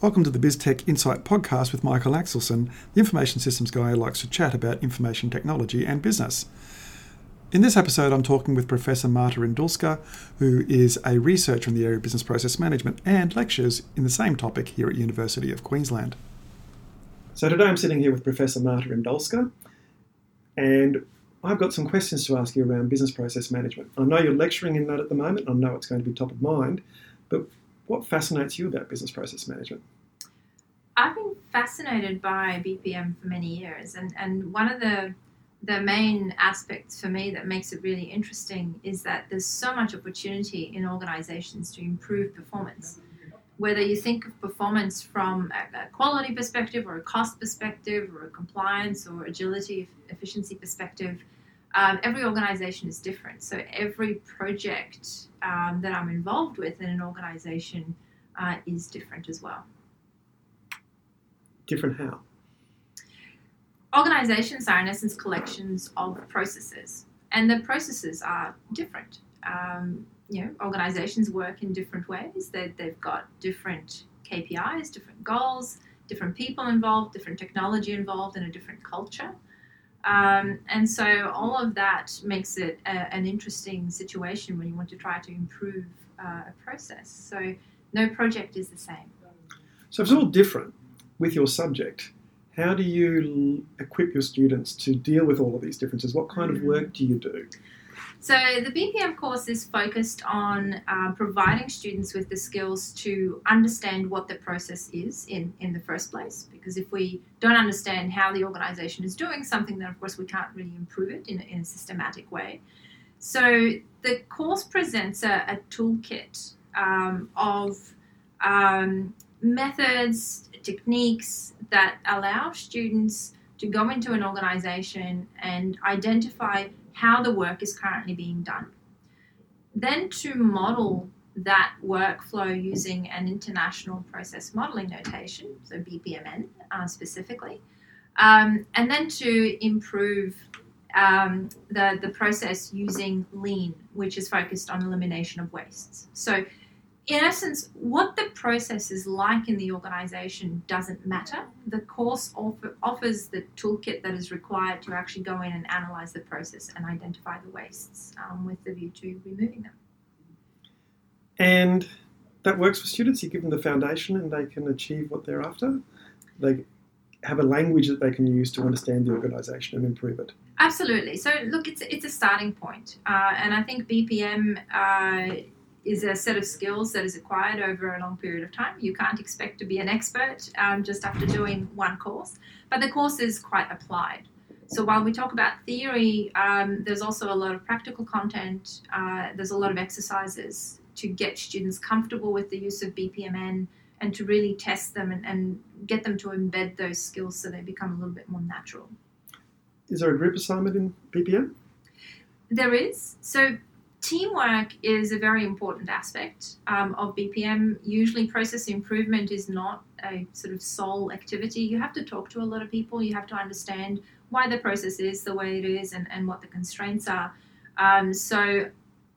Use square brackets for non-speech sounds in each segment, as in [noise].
Welcome to the BizTech Insight podcast with Michael Axelson, the information systems guy who likes to chat about information technology and business. In this episode, I'm talking with Professor Marta Indulska, who is a researcher in the area of business process management and lectures in the same topic here at University of Queensland. So today I'm sitting here with Professor Marta Indulska, and I've got some questions to ask you around business process management. I know you're lecturing in that at the moment. I know it's going to be top of mind, but what fascinates you about business process management? I've been fascinated by BPM for many years, and, and one of the the main aspects for me that makes it really interesting is that there's so much opportunity in organizations to improve performance. Whether you think of performance from a, quality perspective, or a cost perspective, or a compliance or agility, efficiency perspective, um, every organization is different. So every project um, that I'm involved with in an organization uh, is different as well. Different how? Organizations are, in essence, collections of processes, and the processes are different. Um, you know, organizations work in different ways. They, they've got different KPIs, different goals, different people involved, different technology involved, and a different culture. Um, and so all of that makes it a, an interesting situation when you want to try to improve uh, a process. So no project is the same. So if it's all different with your subject, how do you equip your students to deal with all of these differences? What kind of mm. work do you do? So the BPM course is focused on uh, providing students with the skills to understand what the process is in, in the first place. Because if we don't understand how the organization is doing something, then of course we can't really improve it in, in a systematic way. So the course presents a, a toolkit um, of um, methods, techniques that allow students to go into an organization and identify how the work is currently being done. Then to model that workflow using an international process modeling notation, so BPMN uh, specifically, um, and then to improve um, the, the process using lean, which is focused on elimination of wastes. So in essence, what the process is like in the organization doesn't matter. The course offer, offers the toolkit that is required to actually go in and analyze the process and identify the wastes um, with the view to removing them. And that works for students. You give them the foundation and they can achieve what they're after. They have a language that they can use to understand the organisation and improve it. Absolutely. So, look, it's, it's a starting point. Uh, and I think BPM. Uh, is a set of skills that is acquired over a long period of time. You can't expect to be an expert um, just after doing one course, but the course is quite applied. So while we talk about theory, um, there's also a lot of practical content. Uh, there's a lot of exercises to get students comfortable with the use of BPMN and to really test them and, and get them to embed those skills so they become a little bit more natural. Is there a group assignment in BPM? There is. So teamwork is a very important aspect um, of BPM. Usually, process improvement is not a sort of sole activity. You have to talk to a lot of people, you have to understand why the process is the way it is and, and what the constraints are. Um, so,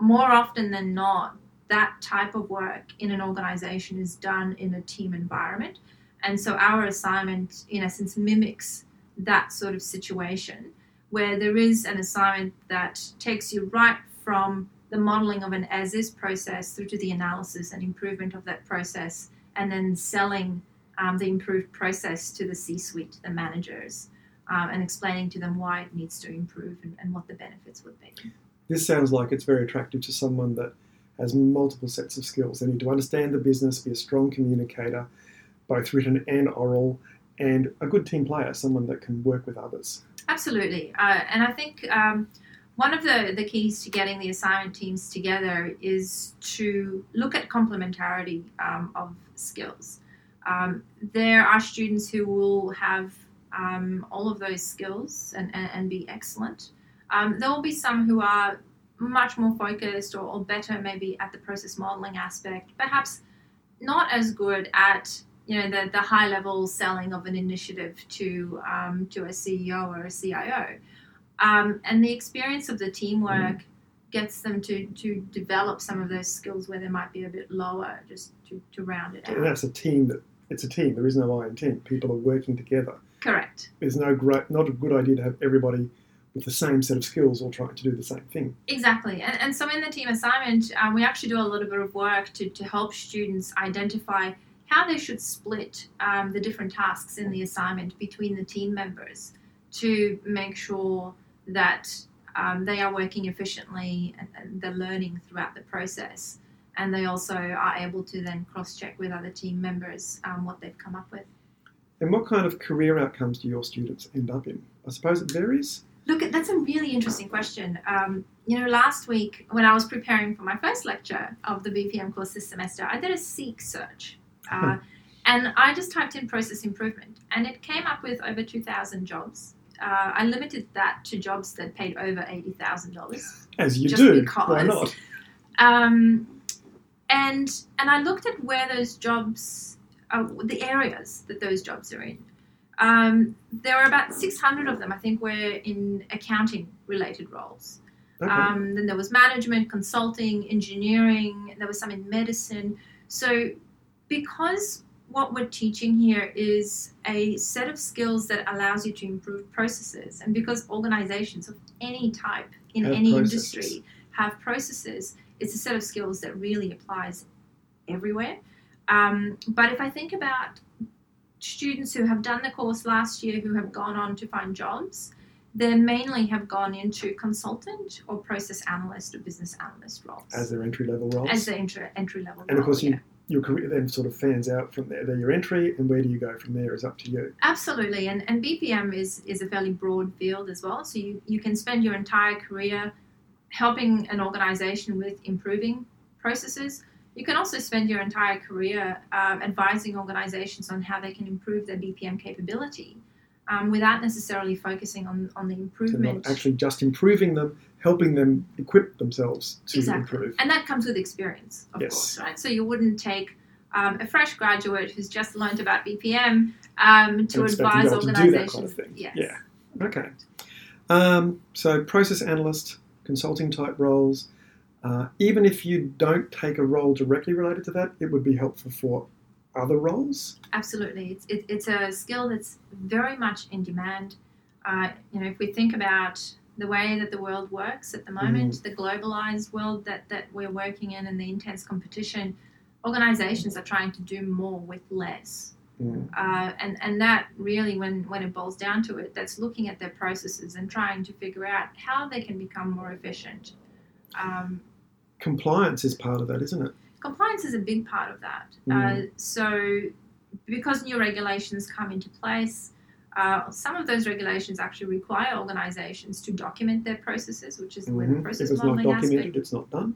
more often than not, that type of work in an organization is done in a team environment. And so, our assignment, in essence, mimics that sort of situation where there is an assignment that takes you right from the modeling of an as is process through to the analysis and improvement of that process, and then selling um, the improved process to the C suite, the managers, um, and explaining to them why it needs to improve and, and what the benefits would be. This sounds like it's very attractive to someone that has multiple sets of skills. They need to understand the business, be a strong communicator, both written and oral, and a good team player, someone that can work with others. Absolutely. Uh, and I think um, one of the, the keys to getting the assignment teams together is to look at complementarity um, of skills. Um, there are students who will have um, all of those skills and, and, and be excellent. Um, there will be some who are much more focused or, or, better maybe at the process modeling aspect, perhaps not as good at you know the, the high level selling of an initiative to um, to a CEO or a CIO. Um, and the experience of the teamwork mm. gets them to, to develop some of those skills where they might be a bit lower, just to, to round it out. And that's a team that it's a team. There is no I in team. People are working together. Correct. It's no great, not a good idea to have everybody with the same set of skills all trying to do the same thing. Exactly. And, and so in the team assignment, um, we actually do a little bit of work to, to help students identify how they should split um, the different tasks in the assignment between the team members to make sure that um, they are working efficiently and, they're learning throughout the process. And they also are able to then cross check with other team members um, what they've come up with. And what kind of career outcomes do your students end up in? I suppose it varies. Look, that's a really interesting question. Um, you know, last week when I was preparing for my first lecture of the BPM course this semester, I did a Seek search. Uh, and I just typed in process improvement, and it came up with over 2,000 jobs. Uh, I limited that to jobs that paid over $80,000. As you Just do. because. Why not? Um, and and I looked at where those jobs, uh, the areas that those jobs are in. Um, there were about 600 of them, I think, were in accounting related roles. Okay. Um, then there was management, consulting, engineering. There was some in medicine. So, because what we're teaching here is a set of skills that allows you to improve processes, and because organizations of any type in Have any processes. industry have processes, it's a set of skills that really applies everywhere. Um, but if I think about students who have done the course last year who have gone on to find jobs, they mainly have gone into consultant or process analyst or business analyst roles As their entry level roles. as the entry, entry level. and of course, role, you, your career then sort of fans out from there. They're your entry, and where do you go from there is up to you. Absolutely, and, and BPM is, is a fairly broad field as well. So you, you can spend your entire career helping an organization with improving processes. You can also spend your entire career um, advising organizations on how they can improve their BPM capability um, without necessarily focusing on, on the So improvement. not actually just improving them, helping them equip themselves to Exactly. improve. And that comes with experience, of Yes. course, right? So you wouldn't take um, a fresh graduate who's just learned about BPM um, to And expect them to advise able to do that organizations. kind of thing. Yes. Yeah. Okay. Um, so process analyst, consulting type roles. Uh, even if you don't take a role directly related to that, it would be helpful for other roles. Absolutely, it's it, it's a skill that's very much in demand. Uh, you know, if we think about the way that the world works at the moment, the globalized world that that we're working in, and the intense competition, organizations are trying to do more with less. Mm. Uh, and and that really, when when it boils down to it, that's looking at their processes and trying to figure out how they can become more efficient. Um, Compliance is part of that, isn't it? compliance is a big part of that. Mm. Uh, so, because new regulations come into place, uh, some of those regulations actually require organizations to document their processes, which is where the Mhm. If process it's not documented, aspect, it's not done.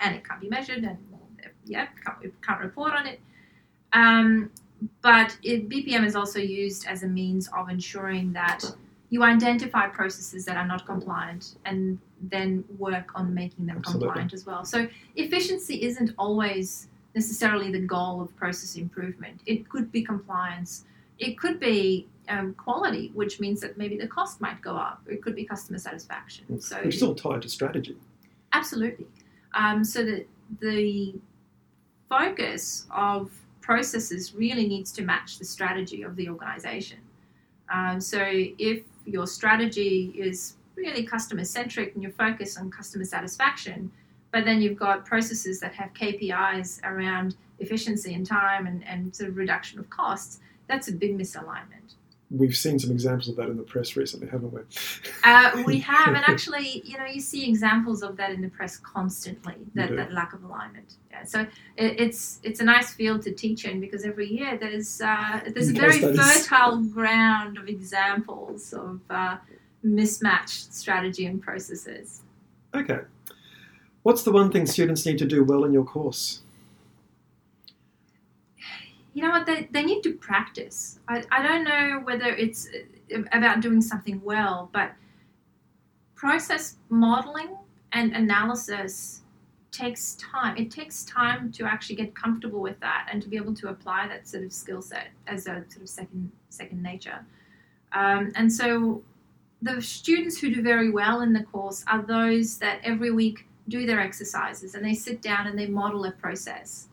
and it can't be measured, and yeah, can't, we can't report on it. Um, but it, BPM is also used as a means of ensuring that you identify processes that are not compliant and then work on making them Absolutely. compliant as well. So efficiency isn't always necessarily the goal of process improvement. It could be compliance. It could be um, quality, which means that maybe the cost might go up. It could be customer satisfaction. So Which is all tied to strategy. Absolutely. Um, so that the focus of processes really needs to match the strategy of the organization. Um, so if your strategy is really customer centric and you're focused on customer satisfaction, but then you've got processes that have KPIs around efficiency and time and, and sort of reduction of costs, that's a big misalignment. We've seen some examples of that in the press recently, haven't we? Uh, we [laughs] have, and actually, you know, you see examples of that in the press constantly. That, that lack of alignment. Yeah, so it, it's it's a nice field to teach in because every year there's uh, there's a very fertile ground of examples of uh, mismatched strategy and processes. Okay. What's the one thing students need to do well in your course? You know what? They, they need to practice. I, I don't know whether it's uh, about doing something well, but process modeling and analysis takes time. It takes time to actually get comfortable with that and to be able to apply that sort of skill set as a sort of second second nature. Um, and so the students who do very well in the course are those that every week do their exercises and they sit down and they model a process.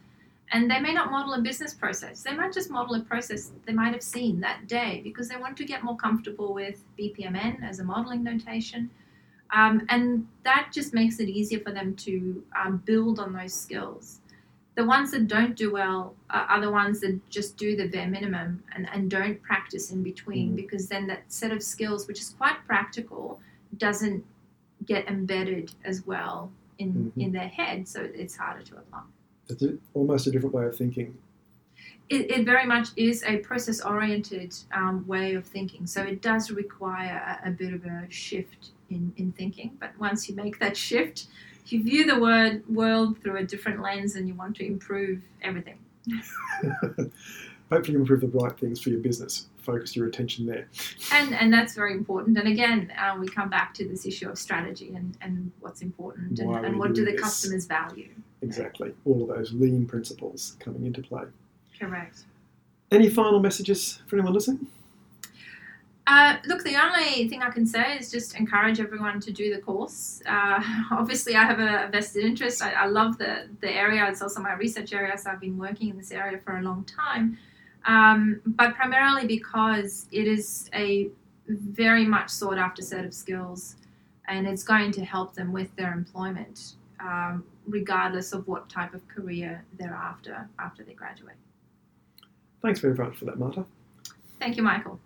And they may not model a business process. They might just model a process they might have seen that day because they want to get more comfortable with BPMN as a modeling notation. Um, and that just makes it easier for them to um, build on those skills. The ones that don't do well are the ones that just do the bare minimum and, and don't practice in between Mhm. because then that set of skills, which is quite practical, doesn't get embedded as well in, Mhm. in their head, so it's harder to apply. It's a, almost a different way of thinking. It, it very much is a process oriented um, way of thinking, so it does require a, a bit of a shift in, in thinking. But once you make that shift, you view the word world through a different lens and you want to improve everything. [laughs] Hopefully, you improve the right things for your business. Focus your attention there. And, and that's very important. And again, uh, we come back to this issue of strategy and, and what's important and, Why are and what do doing the customers value. Exactly. All of those lean principles coming into play. Correct. Any final messages for anyone listening? Uh, look, the only thing I can say is just encourage everyone to do the course. Uh, [laughs] obviously, I have a vested interest. I, I love the, the area. It's also my research area, so I've been working in this area for a long time. Um, but primarily because it is a very much sought after set of skills and it's going to help them with their employment, um, regardless of what type of career they're after after they graduate. Thanks very much for that, Marta. Thank you, Michael.